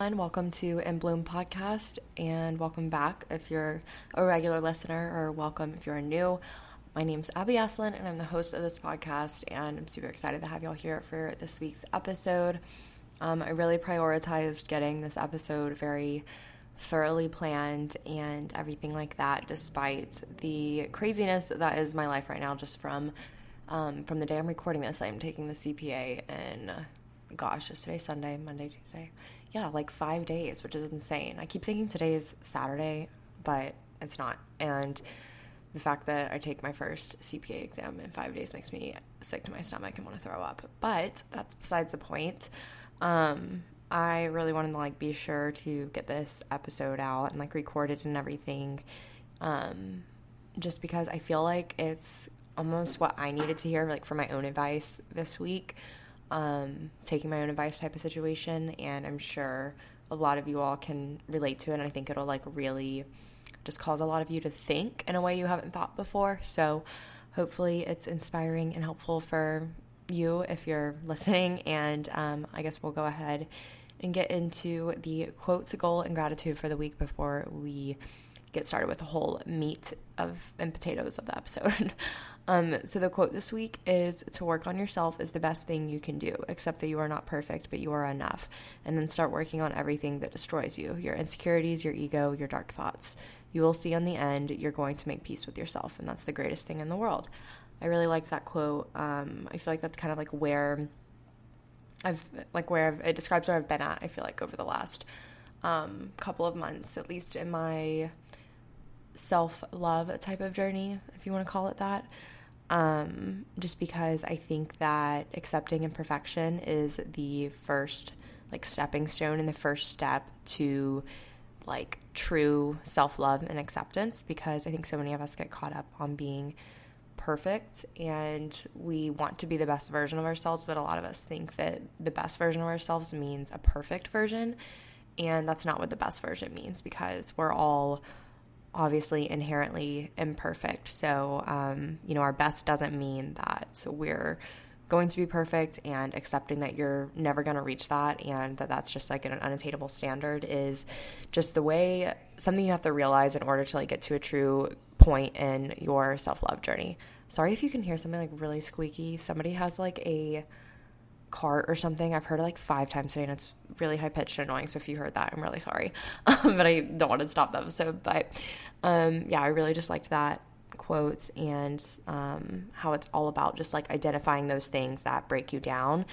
And welcome to In Bloom podcast, and welcome back if you're a regular listener, or welcome if you're new. My name is Abby Eslin, and I'm the host of this podcast, and I'm super excited to have y'all here for this week's episode. Um, I really prioritized getting this episode very thoroughly planned and everything like that, despite the craziness that is my life right now, just from um, from the day I'm recording this. I'm taking the CPA, and gosh, just today Sunday, Monday, Tuesday yeah, like five days, which is insane. I keep thinking today is Saturday, but it's not. And the fact that I take my first CPA exam in five days makes me sick to my stomach and want to throw up. But that's besides the point. Um, I really wanted to like be sure to get this episode out and like record it and everything. Um, just because I feel like it's almost what I needed to hear, like for my own advice this week um, taking my own advice type of situation. And I'm sure a lot of you all can relate to it. And I think it'll like really just cause a lot of you to think in a way you haven't thought before. So hopefully it's inspiring and helpful for you if you're listening. And um, I guess we'll go ahead and get into the quotes, goal, and gratitude for the week before we get started with the whole meat of and potatoes of the episode. Um, so the quote this week is to work on yourself is the best thing you can do, except that you are not perfect, but you are enough. And then start working on everything that destroys you your insecurities, your ego, your dark thoughts. You will see on the end, you're going to make peace with yourself, and that's the greatest thing in the world. I really like that quote. Um, I feel like that's kind of like where I've like where I've, it describes where I've been at. I feel like over the last um, couple of months, at least in my self love type of journey, if you want to call it that um, just because I think that accepting imperfection is the first like stepping stone and the first step to like true self love and acceptance because I think so many of us get caught up on being perfect and we want to be the best version of ourselves, but a lot of us think that the best version of ourselves means a perfect version. And that's not what the best version means because we're all obviously inherently imperfect. So, um, you know, our best doesn't mean that we're going to be perfect and accepting that you're never going to reach that and that that's just like an unattainable standard is just the way something you have to realize in order to like get to a true point in your self-love journey. Sorry if you can hear something like really squeaky. Somebody has like a cart or something. I've heard it like five times today and it's really high pitched and annoying. So if you heard that, I'm really sorry. Um, but I don't want to stop the episode. But um, yeah, I really just liked that quote and um, how it's all about just like identifying those things that break you down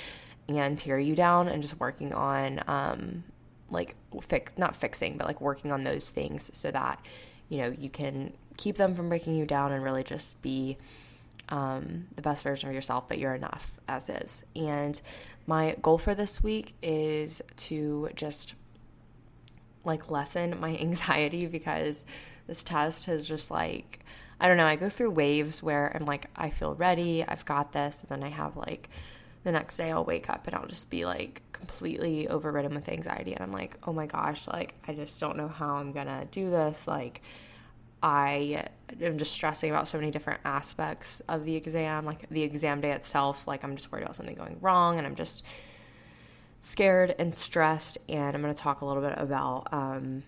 and tear you down and just working on um, like fix not fixing but like working on those things so that you know you can keep them from breaking you down and really just be um, the best version of yourself, but you're enough as is. And my goal for this week is to just like lessen my anxiety because this test has just like I don't know, I go through waves where I'm like I feel ready, I've got this, and then I have like the next day I'll wake up and I'll just be like completely overridden with anxiety and I'm like, "Oh my gosh, like I just don't know how I'm to do this." Like I am just stressing about so many different aspects of the exam, like the exam day itself. Like, I'm just worried about something going wrong, and I'm just scared and stressed. And I'm going to talk a little bit about um,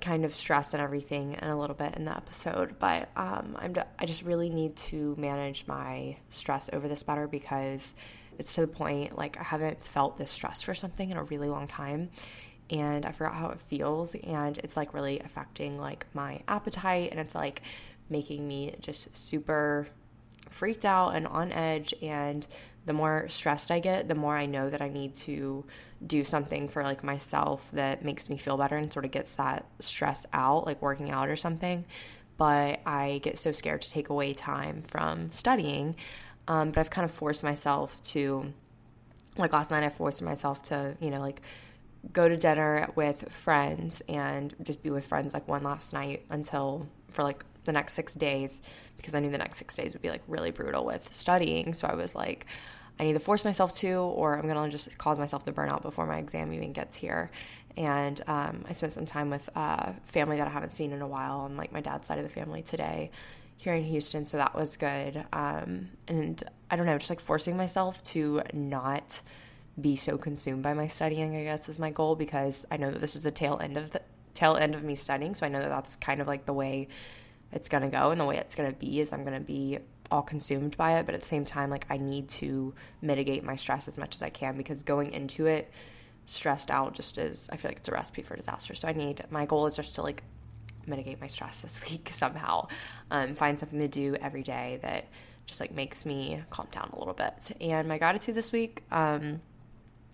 kind of stress and everything in a little bit in the episode. But um, I'm I just really need to manage my stress over this better because it's to the point like I haven't felt this stress for something in a really long time and I forgot how it feels and it's like really affecting like my appetite and it's like making me just super freaked out and on edge and the more stressed I get, the more I know that I need to do something for like myself that makes me feel better and sort of gets that stress out, like working out or something. But I get so scared to take away time from studying. Um, but I've kind of forced myself to, like last night, I forced myself to, you know, like go to dinner with friends and just be with friends like one last night until for like the next six days because I knew the next six days would be like really brutal with studying. So I was like, I need to force myself to, or I'm gonna just cause myself to burn out before my exam even gets here. And um, I spent some time with uh, family that I haven't seen in a while on like my dad's side of the family today here in Houston. So that was good. Um, and I don't know, just like forcing myself to not be so consumed by my studying, I guess, is my goal because I know that this is the tail end of the tail end of me studying. So I know that that's kind of like the way it's going to go and the way it's going to be is I'm going to be all consumed by it. But at the same time, like I need to mitigate my stress as much as I can because going into it stressed out just is, I feel like it's a recipe for disaster. So I need, my goal is just to like mitigate my stress this week somehow, um, find something to do every day that just like makes me calm down a little bit. And my gratitude this week, um,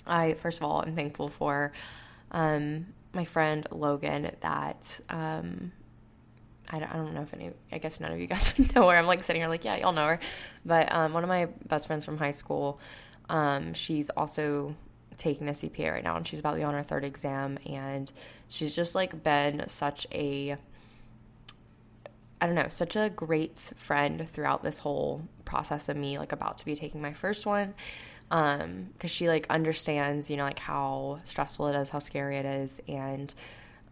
I first of all am thankful for um, my friend Logan that um, I don't, I don't know if any, I guess none of you guys would know her. I'm like sitting here like, yeah, y'all know her. But um, one of my best friends from high school, um, she's also taking the CPA right now and she's about to be on her third exam. And she's just like been such a, I don't know, such a great friend throughout this whole process of me like about to be taking my first one. Um, cause she like understands, you know, like how stressful it is, how scary it is. And,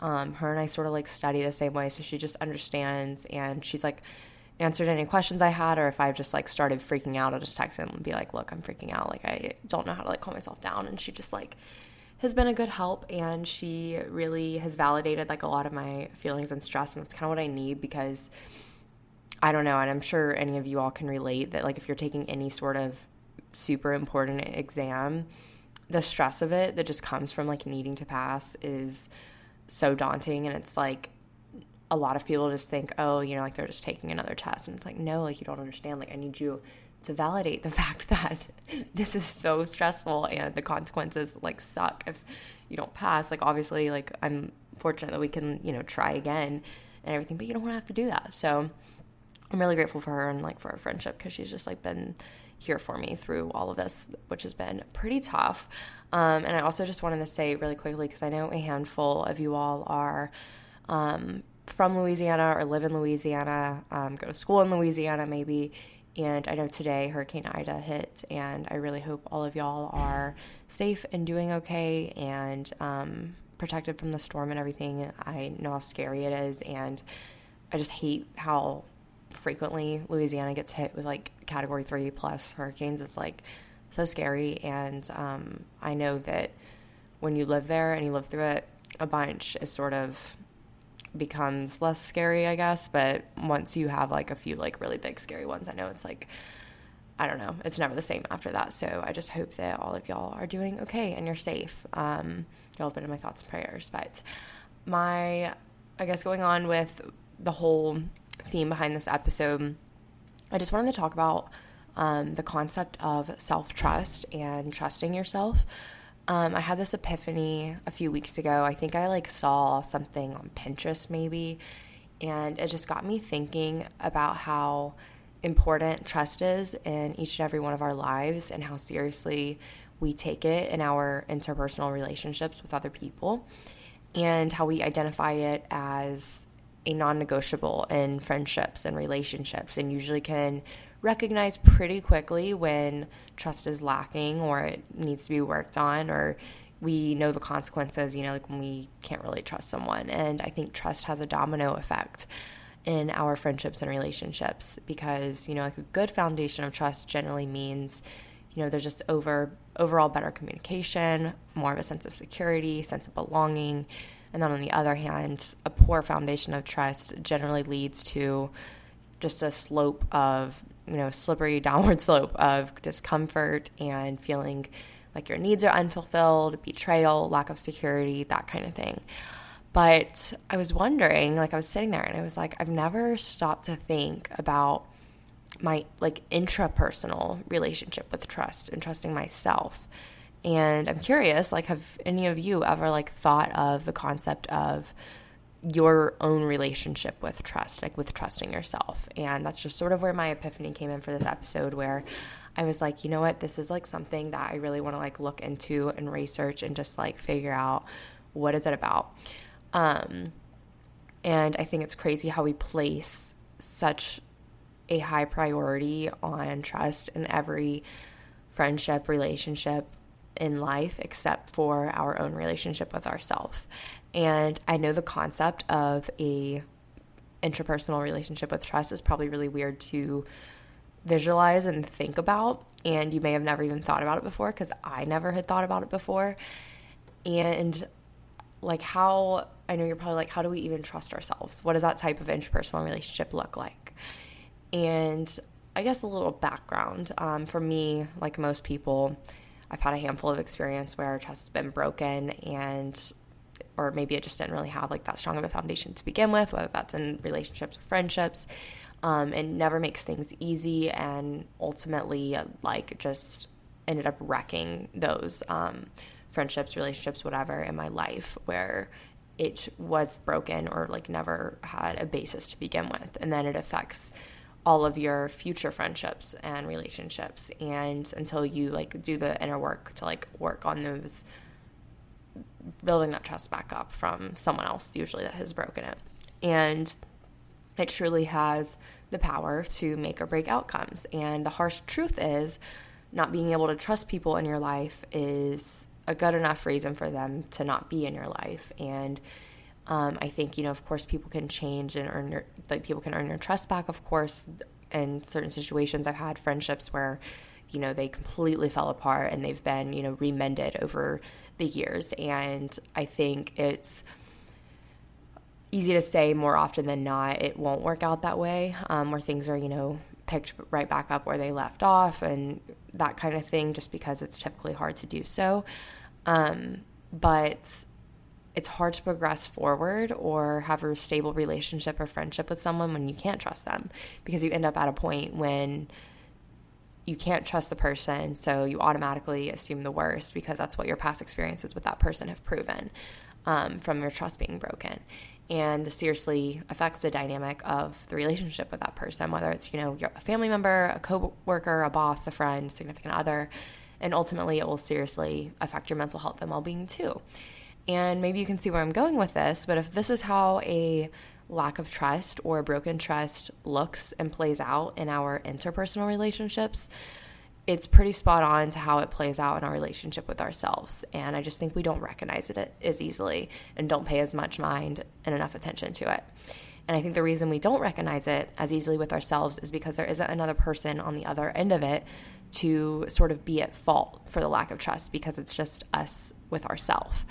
um, her and I sort of like study the same way, so she just understands and she's like answered any questions I had, or if I've just like started freaking out, I'll just text and be like, "Look, I'm freaking out. Like I don't know how to like calm myself down." And she just like has been a good help, and she really has validated like a lot of my feelings and stress, and that's kind of what I need because I don't know, and I'm sure any of you all can relate that like if you're taking any sort of super important exam, the stress of it that just comes from like needing to pass is so daunting and it's like a lot of people just think oh you know like they're just taking another test and it's like no like you don't understand. Like i need you to validate the fact that this is so stressful and the consequences like suck if you don't pass. Like obviously like i'm fortunate that we can you know try again and everything but you don't want to have to do that. So i'm really grateful for her and like for our friendship because she's just like been here for me through all of this which has been pretty tough um, and I also just wanted to say really quickly because I know a handful of you all are um, from Louisiana or live in Louisiana, um, go to school in Louisiana maybe. And I know today Hurricane Ida hit, and I really hope all of y'all are safe and doing okay and um, protected from the storm and everything. I know how scary it is, and I just hate how frequently Louisiana gets hit with like category three plus hurricanes. It's like so scary. And um, I know that when you live there and you live through it a bunch, it sort of becomes less scary, I guess. But once you have like a few like really big scary ones, I know it's like I don't know, it's never the same after that. So I just hope that all of y'all are doing okay and you're safe. Um, y'all have been in my thoughts and prayers. But my, I guess, going on with the whole theme behind this episode, I just wanted to talk about um, the concept of self trust and trusting yourself. Um, I had this epiphany a few weeks ago. I think I like saw something on Pinterest maybe, and it just got me thinking about how important trust is in each and every one of our lives and how seriously we take it in our interpersonal relationships with other people and how we identify it as a non negotiable in friendships and relationships and usually can recognize pretty quickly when trust is lacking or it needs to be worked on or we know the consequences, you know, like when we can't really trust someone. And I think trust has a domino effect in our friendships and relationships because, you know, like a good foundation of trust generally means, you know, there's just over overall better communication, more of a sense of security, sense of belonging. And then on the other hand, a poor foundation of trust generally leads to just a slope of you know slippery downward slope of discomfort and feeling like your needs are unfulfilled betrayal lack of security that kind of thing. But i was wondering like i was sitting there and i was like i've never stopped to think about my like intrapersonal relationship with trust and trusting myself and i'm curious like have any of you ever like thought of the concept of your own relationship with trust, like with trusting yourself. And that's just sort of where my epiphany came in for this episode, where I was like, you know what, this is like something that I really want to like look into and research and just like figure out what is it about. Um, and I think it's crazy how we place such a high priority on trust in every friendship, relationship in life, except for our own relationship with ourselves. And I know the concept of a interpersonal relationship with trust is probably really weird to visualize and think about. And you may have never even thought about it before because I never had thought about it before. And like, how I know you're probably like, how do we even trust ourselves? What does that type of interpersonal relationship look like? And I guess a little background um, for me, like most people, I've had a handful of experience where trust has been broken and or maybe it just didn't really have like that strong of a foundation to begin with, whether that's in relationships or friendships. Um, it never makes things easy, and ultimately, like, just ended up wrecking those um, friendships, relationships, whatever in my life where it was broken or like never had a basis to begin with. And then it affects all of your future friendships and relationships. And until you like do the inner work to like work on those building that trust back up from someone else, usually that has broken it. And it truly has the power to make or break outcomes. And the harsh truth is, not being able to trust people in your life is a good enough reason for them to not be in your life. And um, I think, you know, of course, people can change and earn your, like, people can earn your trust back, of course. In certain situations, I've had friendships where, you know, they completely fell apart and they've been, you know, remended over the years. And I think it's easy to say more often than not, it won't work out that way, um, where things are, you know, picked right back up where they left off and that kind of thing, just because it's typically hard to do so. Um, but it's hard to progress forward or have a stable relationship or friendship with someone when you can't trust them because you end up at a point when you can't trust the person, so you automatically assume the worst because that's what your past experiences with that person have proven um, from your trust being broken. And this seriously affects the dynamic of the relationship with that person, whether it's, you know, a family member, a co-worker, a boss, a friend, significant other. And ultimately, it will seriously affect your mental health and well-being too. And maybe you can see where I'm going with this, but if this is how a lack of trust or a broken trust looks and plays out in our interpersonal relationships, it's pretty spot on to how it plays out in our relationship with ourselves. And I just think we don't recognize it as easily and don't pay as much mind and enough attention to it. And I think the reason we don't recognize it as easily with ourselves is because there isn't another person on the other end of it to sort of be at fault for the lack of trust because it's just us with ourselves.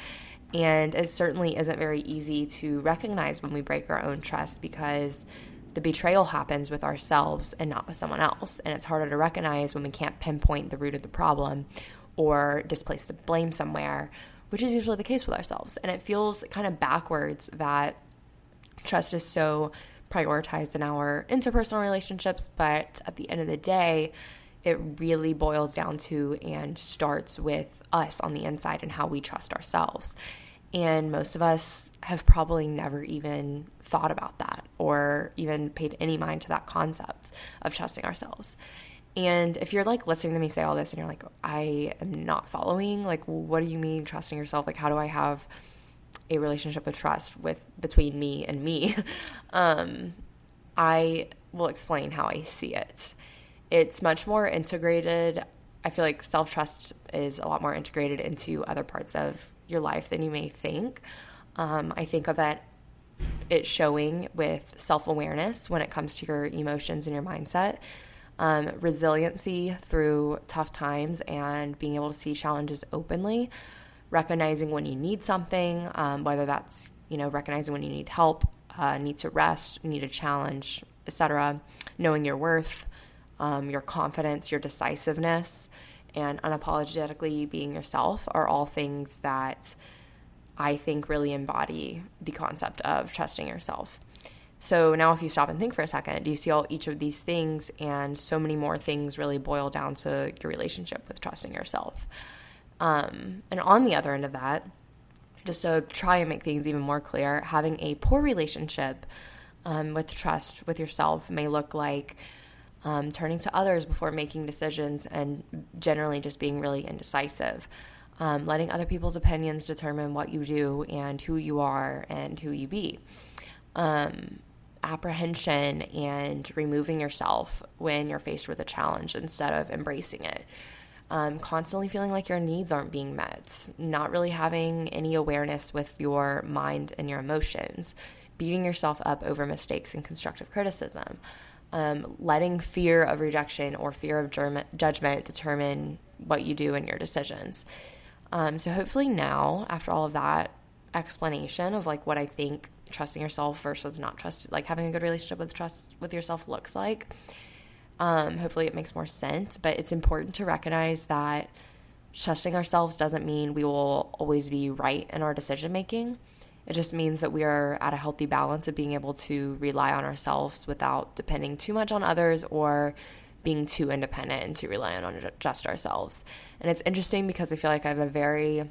And it certainly isn't very easy to recognize when we break our own trust because the betrayal happens with ourselves and not with someone else. And it's harder to recognize when we can't pinpoint the root of the problem or displace the blame somewhere, which is usually the case with ourselves. And it feels kind of backwards that trust is so prioritized in our interpersonal relationships, but at the end of the day, it really boils down to and starts with us on the inside and how we trust ourselves. And most of us have probably never even thought about that or even paid any mind to that concept of trusting ourselves. And if you're like listening to me say all this and you're like, I am not following, like, what do you mean trusting yourself? Like, how do I have a relationship of trust with between me and me? um, I will explain how I see it. It's much more integrated. I feel like self trust is a lot more integrated into other parts of your life than you may think. Um, I think of it it showing with self awareness when it comes to your emotions and your mindset, um, resiliency through tough times, and being able to see challenges openly, recognizing when you need something, um, whether that's you know recognizing when you need help, uh, need to rest, need a challenge, etc. Knowing your worth, um, your confidence, your decisiveness and unapologetically being yourself are all things that I think really embody the concept of trusting yourself. So now, if you stop and think for a second, do you see all each of these things and so many more things really boil down to your relationship with trusting yourself? Um, and on the other end of that, just to try and make things even more clear, having a poor relationship um, with trust with yourself may look like um, turning to others before making decisions, and generally just being really indecisive. Um, letting other people's opinions determine what you do and who you are and who you be. Um, apprehension and removing yourself when you're faced with a challenge instead of embracing it. Um, constantly feeling like your needs aren't being met, not really having any awareness with your mind and your emotions, beating yourself up over mistakes and constructive criticism, um, letting fear of rejection or fear of germ- judgment determine what you do and your decisions. Um, so, hopefully, now, after all of that explanation of like what I think trusting yourself versus not trust, like having a good relationship with trust with yourself looks like, um, hopefully, it makes more sense. But it's important to recognize that trusting ourselves doesn't mean we will always be right in our decision making. It just means that we are at a healthy balance of being able to rely on ourselves without depending too much on others or being too independent and too reliant on just ourselves. And it's interesting because I feel like I have a very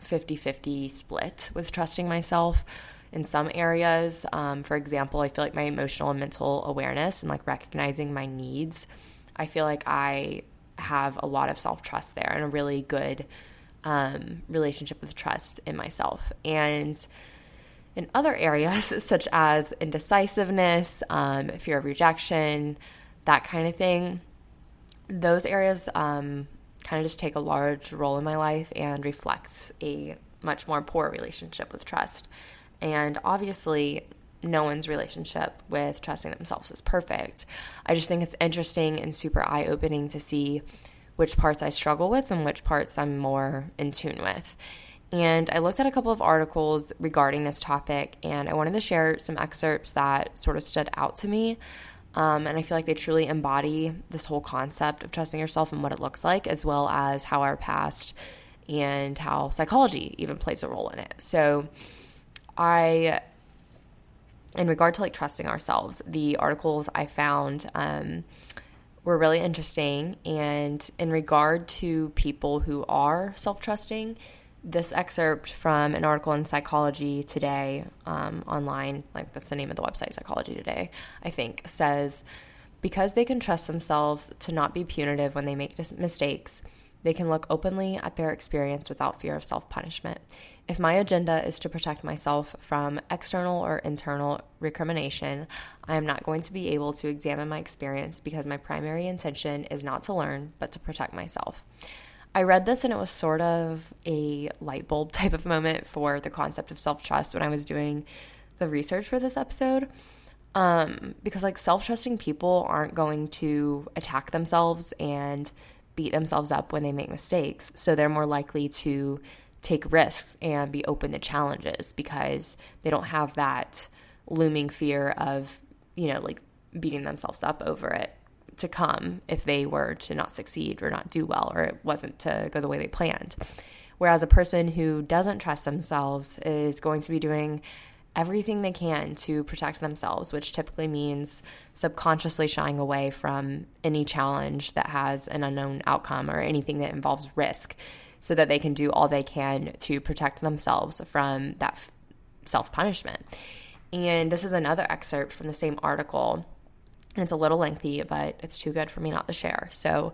50 50 split with trusting myself in some areas. Um, for example, I feel like my emotional and mental awareness and like recognizing my needs, I feel like I have a lot of self trust there and a really good um, relationship with trust in myself. And in other areas, such as indecisiveness, um, fear of rejection, that kind of thing, those areas um, kind of just take a large role in my life and reflects a much more poor relationship with trust. And obviously, no one's relationship with trusting themselves is perfect. I just think it's interesting and super eye opening to see which parts I struggle with and which parts I'm more in tune with. And I looked at a couple of articles regarding this topic, and I wanted to share some excerpts that sort of stood out to me. Um, and I feel like they truly embody this whole concept of trusting yourself and what it looks like, as well as how our past and how psychology even plays a role in it. So, I, in regard to like trusting ourselves, the articles I found, um, were really interesting. And in regard to people who are self trusting, this excerpt from an article in Psychology Today um, online, like that's the name of the website, Psychology Today, I think, says because they can trust themselves to not be punitive when they make mistakes, they can look openly at their experience without fear of self punishment. If my agenda is to protect myself from external or internal recrimination, I am not going to be able to examine my experience because my primary intention is not to learn, but to protect myself. I read this and it was sort of a light bulb type of moment for the concept of self trust when I was doing the research for this episode. Um, because like self trusting people aren't going to attack themselves and beat themselves up when they make mistakes. So they're more likely to take risks and be open to challenges because they don't have that looming fear of, you know, like beating themselves up over it to come if they were to not succeed or not do well or it wasn't to go the way they planned. Whereas a person who doesn't trust themselves is going to be doing everything they can to protect themselves, which typically means subconsciously shying away from any challenge that has an unknown outcome or anything that involves risk so that they can do all they can to protect themselves from that f- self punishment. And this is another excerpt from the same article. It's a little lengthy, but it's too good for me not to share. So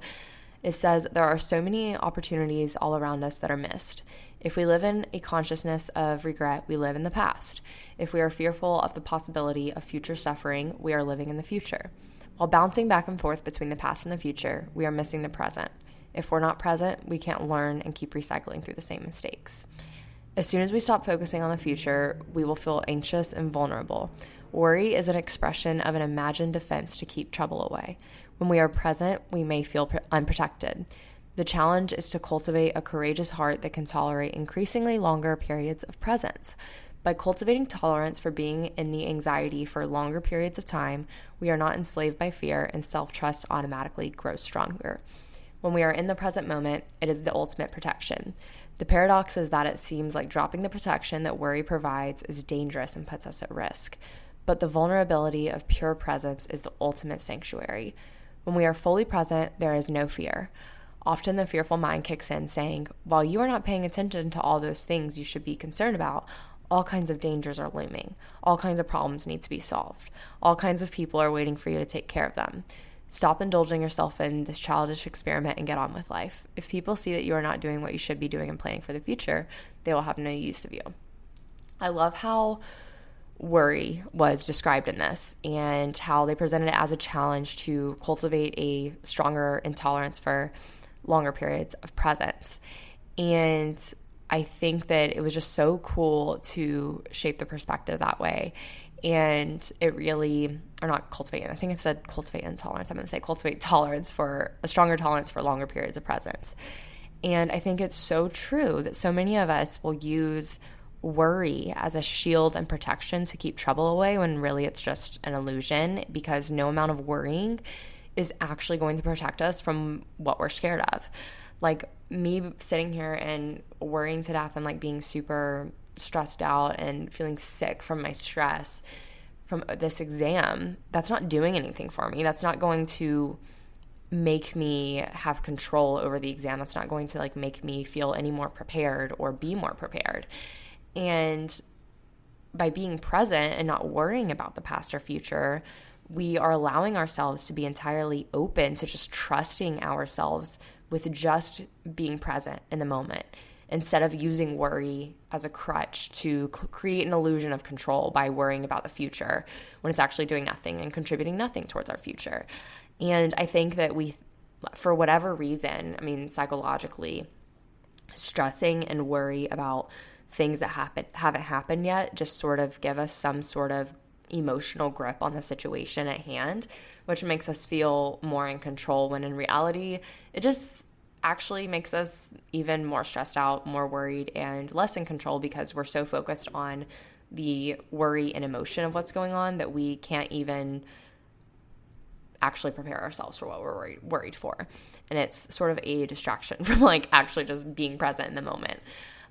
it says there are so many opportunities all around us that are missed. If we live in a consciousness of regret, we live in the past. If we are fearful of the possibility of future suffering, we are living in the future. While bouncing back and forth between the past and the future, we are missing the present. If we're not present, we can't learn and keep recycling through the same mistakes. As soon as we stop focusing on the future, we will feel anxious and vulnerable. Worry is an expression of an imagined defense to keep trouble away. When we are present, we may feel unprotected. The challenge is to cultivate a courageous heart that can tolerate increasingly longer periods of presence. By cultivating tolerance for being in the anxiety for longer periods of time, we are not enslaved by fear and self trust automatically grows stronger. When we are in the present moment, it is the ultimate protection. The paradox is that it seems like dropping the protection that worry provides is dangerous and puts us at risk but the vulnerability of pure presence is the ultimate sanctuary. When we are fully present, there is no fear. Often the fearful mind kicks in, saying, While you are not paying attention to all those things you should be concerned about, all kinds of dangers are looming. All kinds of problems need to be solved. All kinds of people are waiting for you to take care of them. Stop indulging yourself in this childish experiment and get on with life. If people see that you are not doing what you should be doing and planning for the future, they will have no use of you. I love how worry was described in this and how they presented it as a challenge to cultivate a stronger intolerance for longer periods of presence. And I think that it was just so cool to shape the perspective that way. And it really or not cultivate i think it said cultivate intolerance i'm going to say cultivate tolerance for a stronger tolerance for longer periods of presence. And i think it's so true that so many of us will use worry as a shield and protection to keep trouble away when really it's just an illusion because no amount of worrying is actually going to protect us from what we're scared of like me sitting here and worrying to death and like being super stressed out and feeling sick from my stress from this exam, that's not doing anything for me. That's not going to make me have control over the exam. That's not going to like make me feel any more prepared or be more prepared. And by being present and not worrying about the past or future, we are allowing ourselves to be entirely open to just trusting ourselves with just being present in the moment instead of using worry as a crutch to create an illusion of control by worrying about the future when it's actually doing nothing and contributing nothing towards our future. And I think that we, for whatever reason, I mean, psychologically, stressing and worry about things that happen haven't happened yet just sort of give us some sort of emotional grip on the situation at hand, which makes us feel more in control when in reality it just actually makes us even more stressed out, more worried, and less in control because we're so focused on the worry and emotion of what's going on that we can't even actually prepare ourselves for what we're worried, worried for. And it's sort of a distraction from like actually just being present in the moment.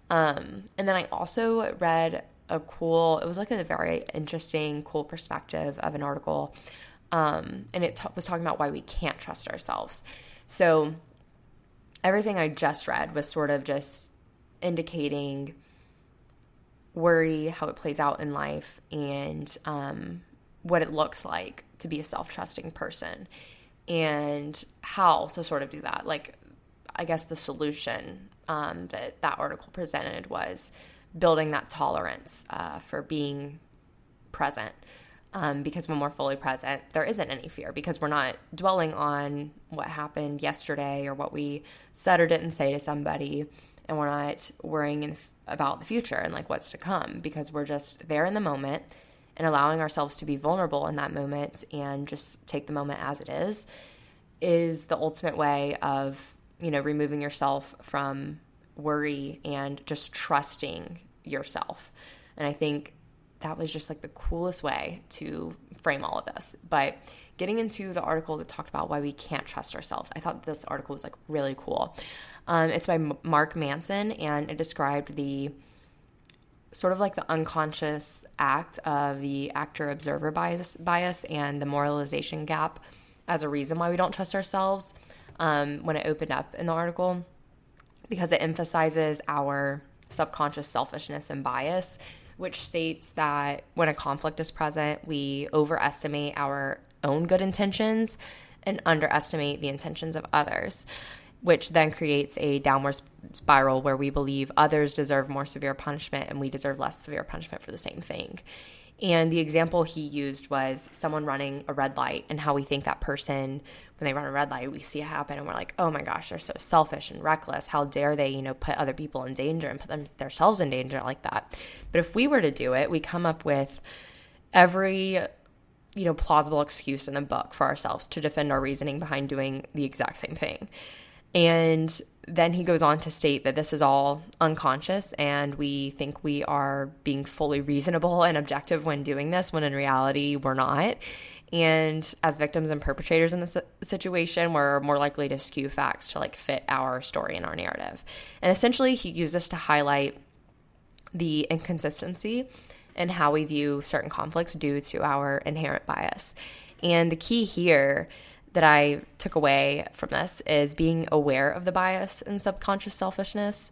Um, and then I also read a cool, it was like a very interesting, cool perspective of an article. Um, and it t- was talking about why we can't trust ourselves. So everything I just read was sort of just indicating worry, how it plays out in life, and um, what it looks like to be a self trusting person, and how to sort of do that. Like, I guess the solution um, that that article presented was building that tolerance uh, for being present. Um, because when we're fully present, there isn't any fear because we're not dwelling on what happened yesterday or what we said or didn't say to somebody, and we're not worrying in, about the future and like what's to come because we're just there in the moment and allowing ourselves to be vulnerable in that moment and just take the moment as it is is the ultimate way of you know removing yourself from worry and just trusting yourself and i think that was just like the coolest way to frame all of this. But getting into the article that talked about why we can't trust ourselves, I thought this article was like really cool. Um, it's by Mark Manson and it described the sort of like the unconscious act of the actor observer bias, bias and the moralization gap as a reason why we don't trust ourselves um, when it opened up in the article because it emphasizes our subconscious selfishness and bias which states that when a conflict is present, we overestimate our own good intentions and underestimate the intentions of others, which then creates a downward spiral where we believe others deserve more severe punishment and we deserve less severe punishment for the same thing. And the example he used was someone running a red light and how we think that person, when they run a red light, we see it happen and we're like, oh my gosh, they're so selfish and reckless. How dare they, you know, put other people in danger and put them, themselves in danger like that. But if we were to do it, we come up with every, you know, plausible excuse in the book for ourselves to defend our reasoning behind doing the exact same thing. And then he goes on to state that this is all unconscious and we think we are being fully reasonable and objective when doing this, when in reality, we're not. And as victims and perpetrators in this situation, we're more likely to skew facts to like fit our story and our narrative. And essentially, he used this to highlight the inconsistency in how we view certain conflicts due to our inherent bias. And the key here that I took away from this is being aware of the bias and subconscious selfishness.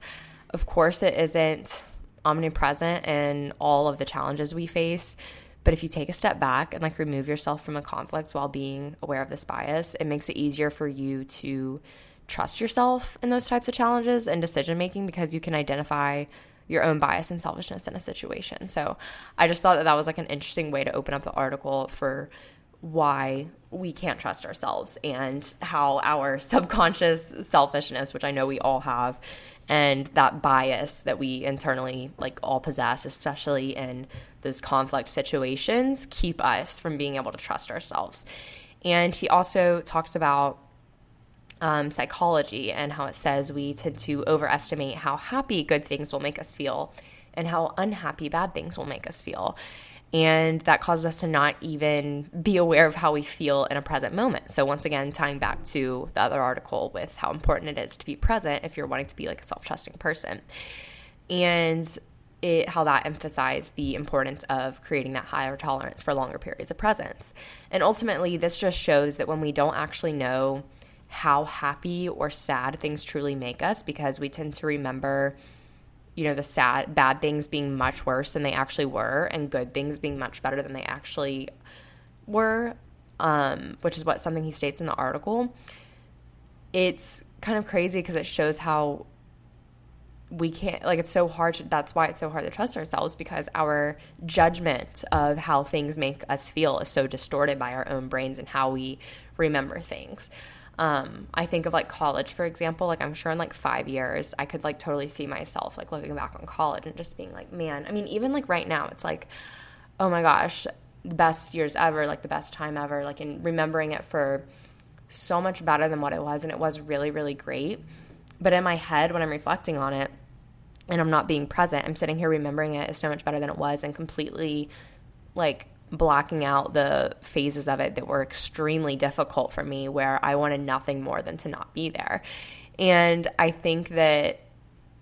Of course, it isn't omnipresent in all of the challenges we face, But if you take a step back and like remove yourself from a conflict while being aware of this bias, it makes it easier for you to trust yourself in those types of challenges and decision making because you can identify your own bias and selfishness in a situation. So I just thought that that was like an interesting way to open up the article for why we can't trust ourselves and how our subconscious selfishness, which I know we all have, and that bias that we internally like all possess, especially in those conflict situations, keep us from being able to trust ourselves. And he also talks about um, psychology and how it says we tend to overestimate how happy good things will make us feel and how unhappy bad things will make us feel. And that causes us to not even be aware of how we feel in a present moment. So, once again, tying back to the other article with how important it is to be present if you're wanting to be like a self trusting person. And it, how that emphasized the importance of creating that higher tolerance for longer periods of presence. And ultimately, this just shows that when we don't actually know how happy or sad things truly make us because we tend to remember you know the sad bad things being much worse than they actually were and good things being much better than they actually were um, which is what something he states in the article. It's kind of crazy because it shows how we can't like it's so hard to, that's why it's so hard to trust ourselves because our judgment of how things make us feel is so distorted by our own brains and how we remember things um, I think of like college, for example. Like, I'm sure in like five years, I could like totally see myself like looking back on college and just being like, man, I mean, even like right now, it's like, oh my gosh, the best years ever, like the best time ever, like, in remembering it for so much better than what it was. And it was really, really great. But in my head, when I'm reflecting on it, and I'm not being present, I'm sitting here remembering it is so much better than it was and completely like blocking out the phases of it that were extremely difficult for me where I wanted nothing more than to not be there. And I think that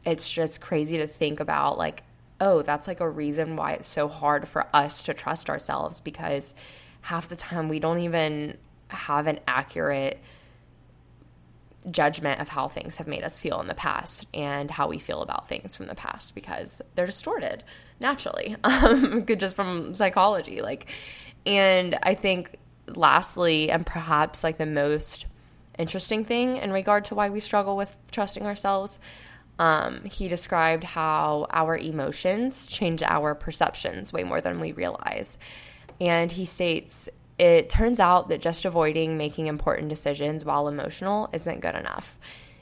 it's just crazy to think about like oh, that's like a reason why it's so hard for us to trust ourselves because half the time we don't even have an accurate judgment of how things have made us feel in the past and how we feel about things from the past because they're distorted naturally um, just from psychology like and i think lastly and perhaps like the most interesting thing in regard to why we struggle with trusting ourselves um, he described how our emotions change our perceptions way more than we realize. And he states it turns out that just avoiding making important decisions while emotional isn't good enough.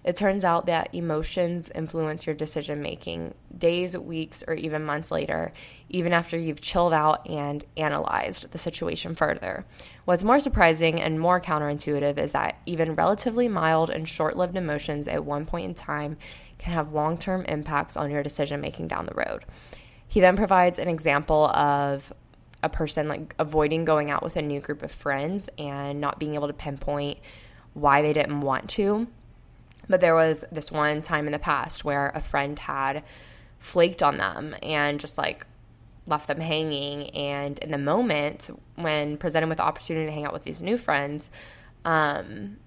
It turns out that emotions influence your decision making days, weeks, or even months later, even after you've chilled out and analyzed the situation further. What's more surprising and more counterintuitive is that even relatively mild and short lived emotions at one point in time can have long term impacts on your decision making down the road. He then provides an example of a person like avoiding going out with a new group of friends and not being able to pinpoint why they didn't want to. But there was this one time in the past where a friend had flaked on them and just like left them hanging. And in the moment, when presented with the opportunity to hang out with these new friends, um,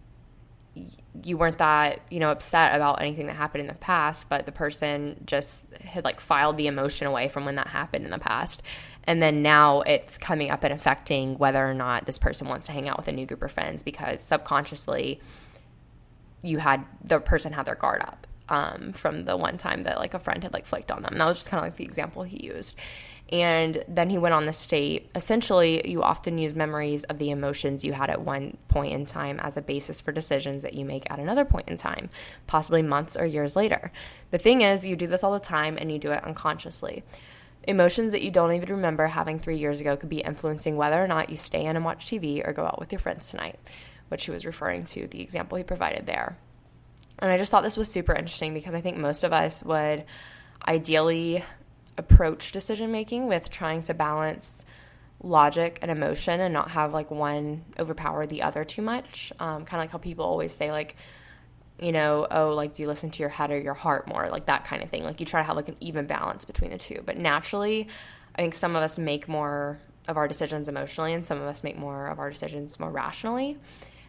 you weren't that you know upset about anything that happened in the past but the person just had like filed the emotion away from when that happened in the past and then now it's coming up and affecting whether or not this person wants to hang out with a new group of friends because subconsciously you had the person had their guard up um, from the one time that like a friend had like flaked on them. That was just kind of like the example he used. And then he went on the state. Essentially, you often use memories of the emotions you had at one point in time as a basis for decisions that you make at another point in time, possibly months or years later. The thing is, you do this all the time and you do it unconsciously. Emotions that you don't even remember having three years ago could be influencing whether or not you stay in and watch TV or go out with your friends tonight, which he was referring to the example he provided there. And I just thought this was super interesting because I think most of us would ideally approach decision making with trying to balance logic and emotion and not have like one overpower the other too much. Um, kind of like how people always say, like, you know, oh, like, do you listen to your head or your heart more? Like that kind of thing. Like, you try to have like an even balance between the two. But naturally, I think some of us make more of our decisions emotionally and some of us make more of our decisions more rationally.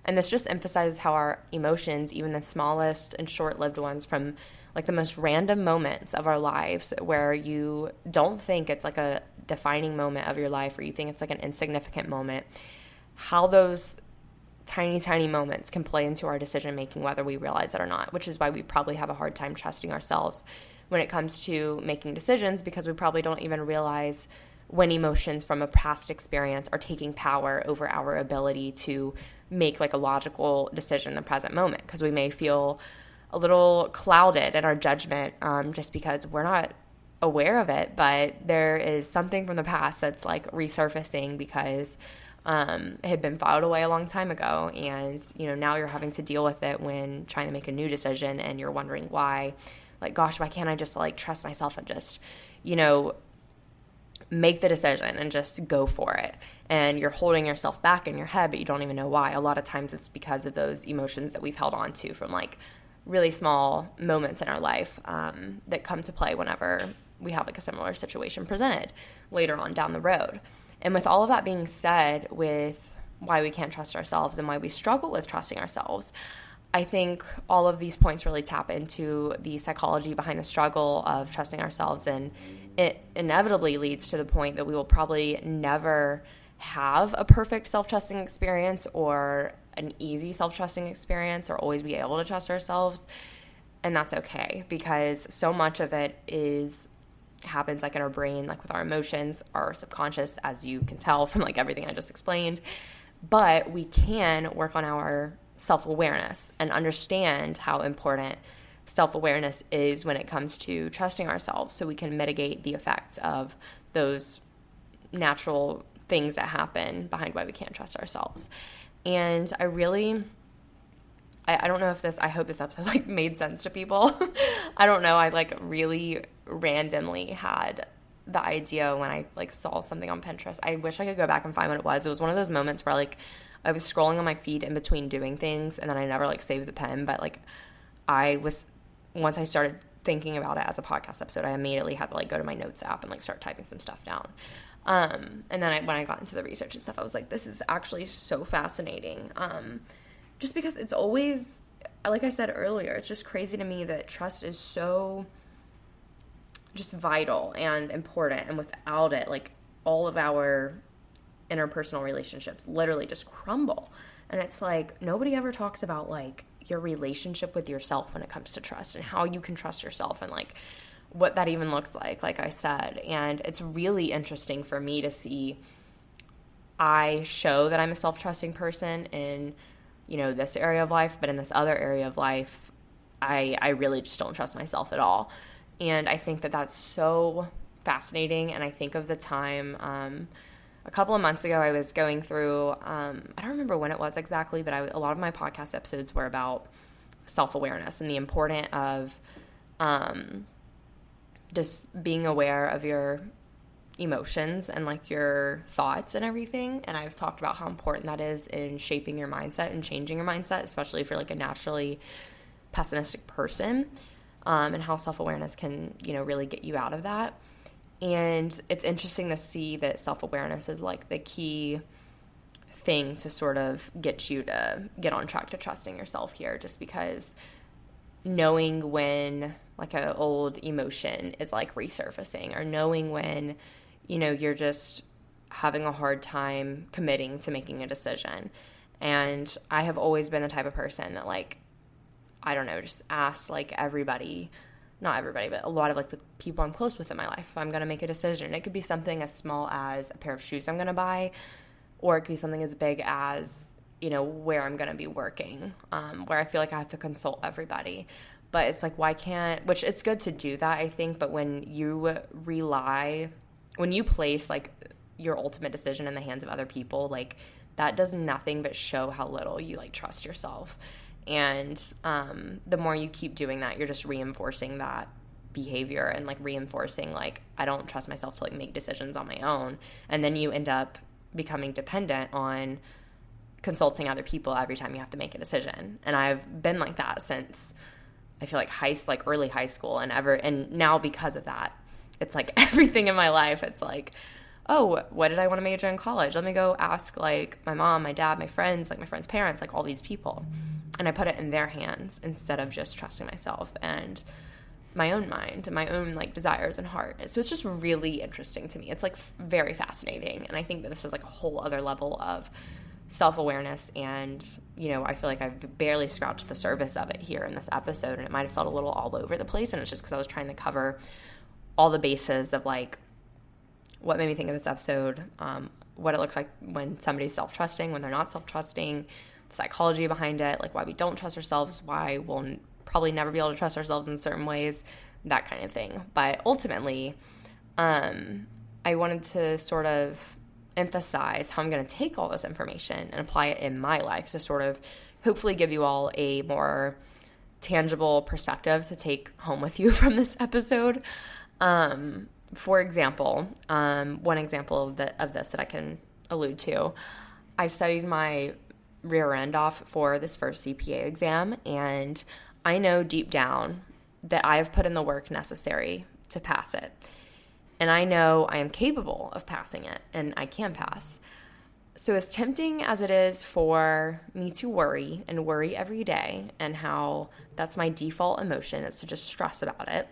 And this just emphasizes how our emotions, even the smallest and short lived ones from like the most random moments of our lives where you don't think it's like a defining moment of your life or you think it's like an insignificant moment, how those tiny, tiny moments can play into our decision making, whether we realize it or not, which is why we probably have a hard time trusting ourselves when it comes to making decisions because we probably don't even realize when emotions from a past experience are taking power over our ability to make like a logical decision in the present moment because we may feel a little clouded in our judgment um, just because we're not aware of it but there is something from the past that's like resurfacing because um, had been filed away a long time ago and you know now you're having to deal with it when trying to make a new decision and you're wondering why like gosh why can't i just like trust myself and just you know make the decision and just go for it. And you're holding yourself back in your head, but you don't even know why. A lot of times it's because of those emotions that we've held on to from like really small moments in our life um, that come to play whenever we have like a similar situation presented later on down the road. And with all of that being said, with why we can't trust ourselves and why we struggle with trusting ourselves, I think all of these points really tap into the psychology behind the struggle of trusting ourselves, and it inevitably leads to the point that we will probably never have a perfect self trusting experience or an easy self trusting experience or always be able to trust ourselves. And that's okay because so much of it is happens like in our brain, like with our emotions, our subconscious, as you can tell from like everything I just explained. But we can work on our self awareness and understand how important self awareness is when it comes to trusting ourselves so we can mitigate the effects of those natural things that happen behind why we can't trust ourselves. And I really. I, I don't know if this I hope this episode like made sense to people. I don't know. I like really randomly had the idea when I like saw something on Pinterest. I wish I could go back and find what it was. It was one of those moments where like I was scrolling on my feed in between doing things and then I never like saved the pin, but like I was once I started thinking about it as a podcast episode, I immediately had to like go to my notes app and like start typing some stuff down. Um, and then I, when I got into the research and stuff, I was like, this is actually so fascinating. Um, just because it's always, like I said earlier, it's just crazy to me that trust is so just vital and important. And without it, like all of our interpersonal relationships literally just crumble. And it's like nobody ever talks about like your relationship with yourself when it comes to trust and how you can trust yourself and like what that even looks like, like I said. And it's really interesting for me to see I show that I'm a self trusting person in, you know, this area of life, but in this other area of life, I, I really just don't trust myself at all. And I think that that's so fascinating. And I think of the time, um, a couple of months ago, I was going through, um, I don't remember when it was exactly, but I, a lot of my podcast episodes were about self awareness and the importance of um, just being aware of your emotions and like your thoughts and everything. And I've talked about how important that is in shaping your mindset and changing your mindset, especially if you're like a naturally pessimistic person, um, and how self awareness can, you know, really get you out of that. And it's interesting to see that self awareness is like the key thing to sort of get you to get on track to trusting yourself here, just because knowing when like an old emotion is like resurfacing or knowing when you know you're just having a hard time committing to making a decision and i have always been the type of person that like i don't know just ask like everybody not everybody, but a lot of like the people I'm close with in my life. If I'm going to make a decision, it could be something as small as a pair of shoes I'm going to buy, or it could be something as big as you know where I'm going to be working, um, where I feel like I have to consult everybody. But it's like why can't? Which it's good to do that, I think. But when you rely, when you place like your ultimate decision in the hands of other people, like that does nothing but show how little you like trust yourself. And um, the more you keep doing that, you're just reinforcing that behavior and like reinforcing like I don't trust myself to like make decisions on my own. And then you end up becoming dependent on consulting other people every time you have to make a decision. And I've been like that since I feel like high like early high school and ever and now because of that, it's like everything in my life it's like oh, what did I want to major in college? Let me go ask like my mom, my dad, my friends, like my friends' parents, like all these people and I put it in their hands instead of just trusting myself. And my own mind and my own like desires and heart. So it's just really interesting to me. It's like f- very fascinating. And I think that this is like a whole other level of self awareness. And, you know, I feel like I've barely scratched the surface of it here in this episode. And it might have felt a little all over the place. And it's just because I was trying to cover all the bases of like what made me think of this episode, um, what it looks like when somebody's self trusting, when they're not self trusting, the psychology behind it, like why we don't trust ourselves, why we'll probably never be able to trust ourselves in certain ways, that kind of thing. But ultimately, um, I wanted to sort of emphasize how I'm going to take all this information and apply it in my life to sort of hopefully give you all a more tangible perspective to take home with you from this episode. Um, for example, um, one example of, the, of this that I can allude to, I studied my rear end off for this first CPA exam, and I know deep down that I have put in the work necessary to pass it. And I know I am capable of passing it and I can pass. So, as tempting as it is for me to worry and worry every day, and how that's my default emotion is to just stress about it,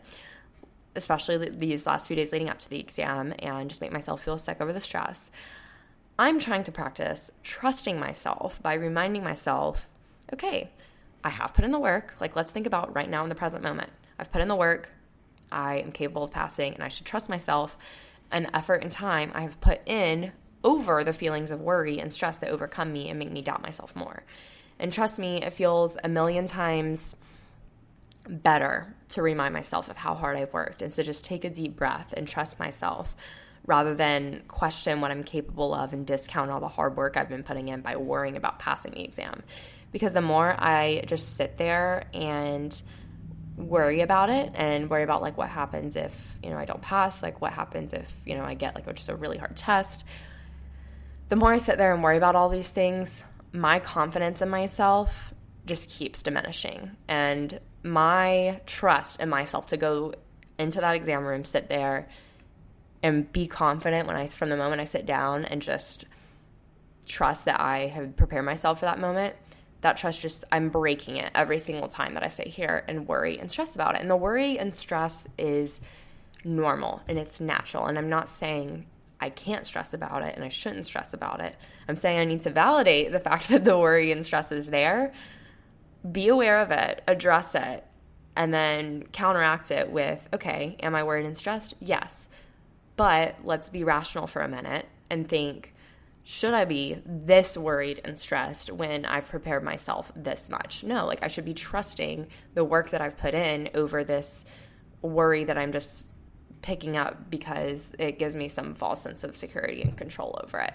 especially these last few days leading up to the exam, and just make myself feel sick over the stress, I'm trying to practice trusting myself by reminding myself okay, I have put in the work. Like, let's think about right now in the present moment. I've put in the work. I am capable of passing, and I should trust myself and the effort and time I have put in over the feelings of worry and stress that overcome me and make me doubt myself more. And trust me, it feels a million times better to remind myself of how hard I've worked and to just take a deep breath and trust myself rather than question what I'm capable of and discount all the hard work I've been putting in by worrying about passing the exam. Because the more I just sit there and worry about it and worry about like what happens if you know I don't pass like what happens if you know I get like just a really hard test the more I sit there and worry about all these things my confidence in myself just keeps diminishing. And my trust in myself to go into that exam room sit there and be confident when I from the moment I sit down and just trust that I have prepared myself for that moment that trust just I'm breaking it every single time that I sit here and worry and stress about it. And the worry and stress is normal and it's natural. And I'm not saying I can't stress about it and I shouldn't stress about it. I'm saying I need to validate the fact that the worry and stress is there, be aware of it, address it, and then counteract it with, okay, am I worried and stressed? Yes. But let's be rational for a minute and think, should I be this worried and stressed when I've prepared myself this much? No, like I should be trusting the work that I've put in over this worry that I'm just picking up because it gives me some false sense of security and control over it.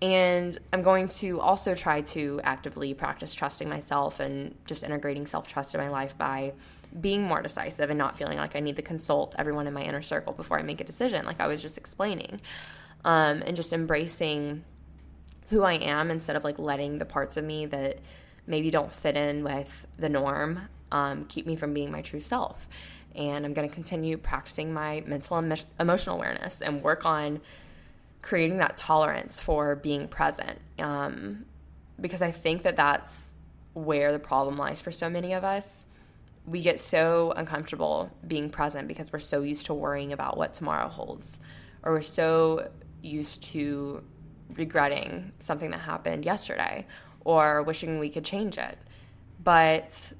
And I'm going to also try to actively practice trusting myself and just integrating self trust in my life by being more decisive and not feeling like I need to consult everyone in my inner circle before I make a decision, like I was just explaining um, and just embracing who I am instead of like letting the parts of me that maybe don't fit in with the norm um, keep me from being my true self. And I'm going to continue practicing my mental and emotional awareness and work on creating that tolerance for being present. Um, because I think that that's where the problem lies for so many of us. We get so uncomfortable being present because we're so used to worrying about what tomorrow holds, or we're so used to regretting something that happened yesterday or wishing we could change it. But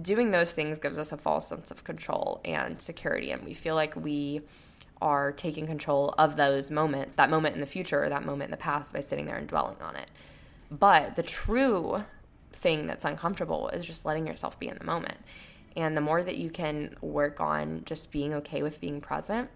doing those things gives us a false sense of control and security, and we feel like we are taking control of those moments, that moment in the future or that moment in the past by sitting there and dwelling on it. But the true thing that's uncomfortable is just letting yourself be in the moment. And the more that you can work on just being okay with being present,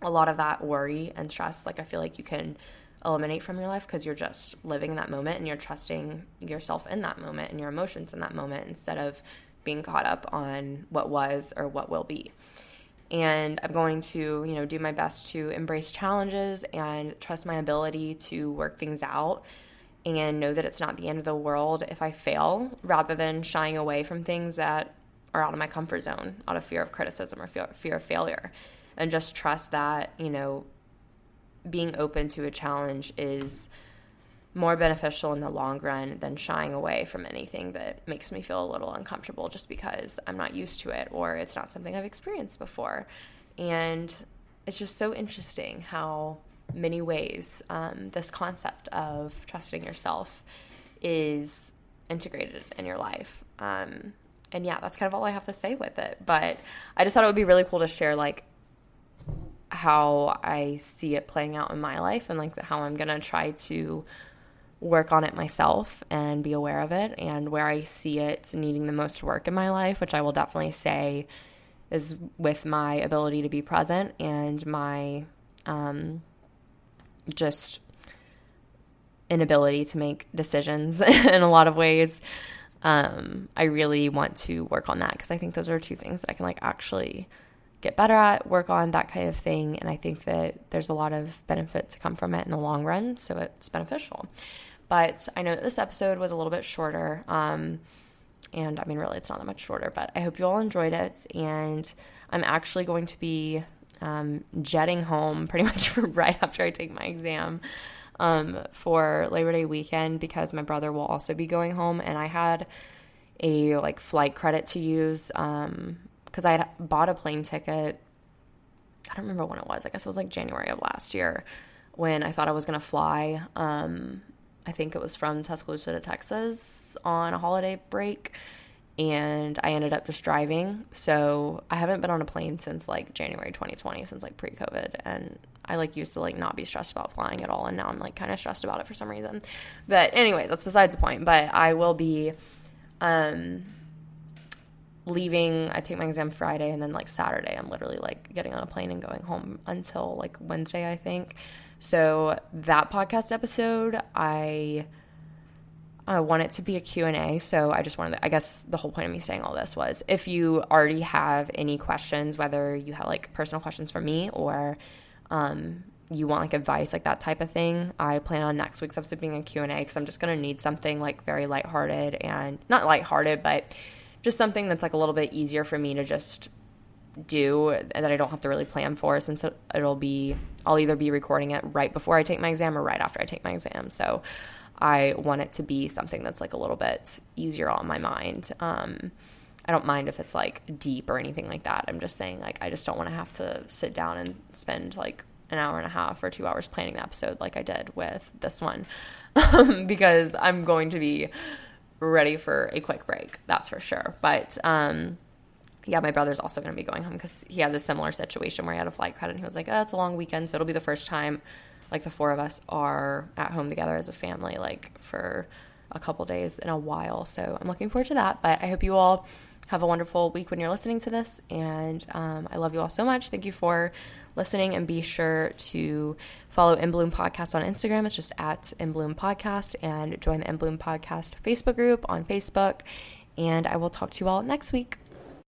a lot of that worry and stress, like I feel like you can eliminate from your life because you're just living in that moment and you're trusting yourself in that moment and your emotions in that moment instead of being caught up on what was or what will be. And I'm going to, you know, do my best to embrace challenges and trust my ability to work things out and know that it's not the end of the world if I fail rather than shying away from things that are out of my comfort zone out of fear of criticism or fear, of failure. And just trust that, you know, being open to a challenge is more beneficial in the long run than shying away from anything that makes me feel a little uncomfortable just because I'm not used to it or it's not something I've experienced before. And it's just so interesting how many ways um, this concept of trusting yourself is integrated in your life. Um, and yeah, that's kind of all I have to say with it. But I just thought it would be really cool to share like how I see it playing out in my life and like how I'm gonna try to work on it myself and be aware of it and where I see it needing the most work in my life, which I will definitely say is with my ability to be present and my um, just inability to make decisions in a lot of ways. Um, I really want to work on that because I think those are two things that I can like actually get better at, work on that kind of thing. And I think that there's a lot of benefit to come from it in the long run. So it's beneficial. But I know this episode was a little bit shorter. Um, and I mean, really, it's not that much shorter, but I hope you all enjoyed it. And I'm actually going to be um, jetting home pretty much right after I take my exam um, for Labor Day weekend because my brother will also be going home. And I had a like flight credit to use because um, I had bought a plane ticket. I don't remember when it was. I guess it was like January of last year when I thought I was going to fly. Um, I think it was from Tuscaloosa to Texas on a holiday break and I ended up just driving. So I haven't been on a plane since like January 2020, since like pre COVID. And I like used to like not be stressed about flying at all. And now I'm like kind of stressed about it for some reason. But anyway, that's besides the point. But I will be um, leaving. I take my exam Friday and then like Saturday, I'm literally like getting on a plane and going home until like Wednesday, I think. So that podcast episode, I I want it to be a Q&A, so I just wanted to, I guess the whole point of me saying all this was if you already have any questions, whether you have like personal questions for me or um, you want like advice, like that type of thing, I plan on next week's episode being a Q&A because I'm just going to need something like very lighthearted and not lighthearted, but just something that's like a little bit easier for me to just do that I don't have to really plan for since it'll be I'll either be recording it right before I take my exam or right after I take my exam. So I want it to be something that's like a little bit easier on my mind. Um, I don't mind if it's like deep or anything like that. I'm just saying, like, I just don't want to have to sit down and spend like an hour and a half or two hours planning the episode like I did with this one because I'm going to be ready for a quick break. That's for sure. But, um, yeah, my brother's also going to be going home because he had this similar situation where he had a flight credit and he was like, oh, it's a long weekend. So it'll be the first time like the four of us are at home together as a family, like for a couple days in a while. So I'm looking forward to that. But I hope you all have a wonderful week when you're listening to this. And um, I love you all so much. Thank you for listening. And be sure to follow In Bloom Podcast on Instagram. It's just at In Bloom Podcast. And join the In Bloom Podcast Facebook group on Facebook. And I will talk to you all next week.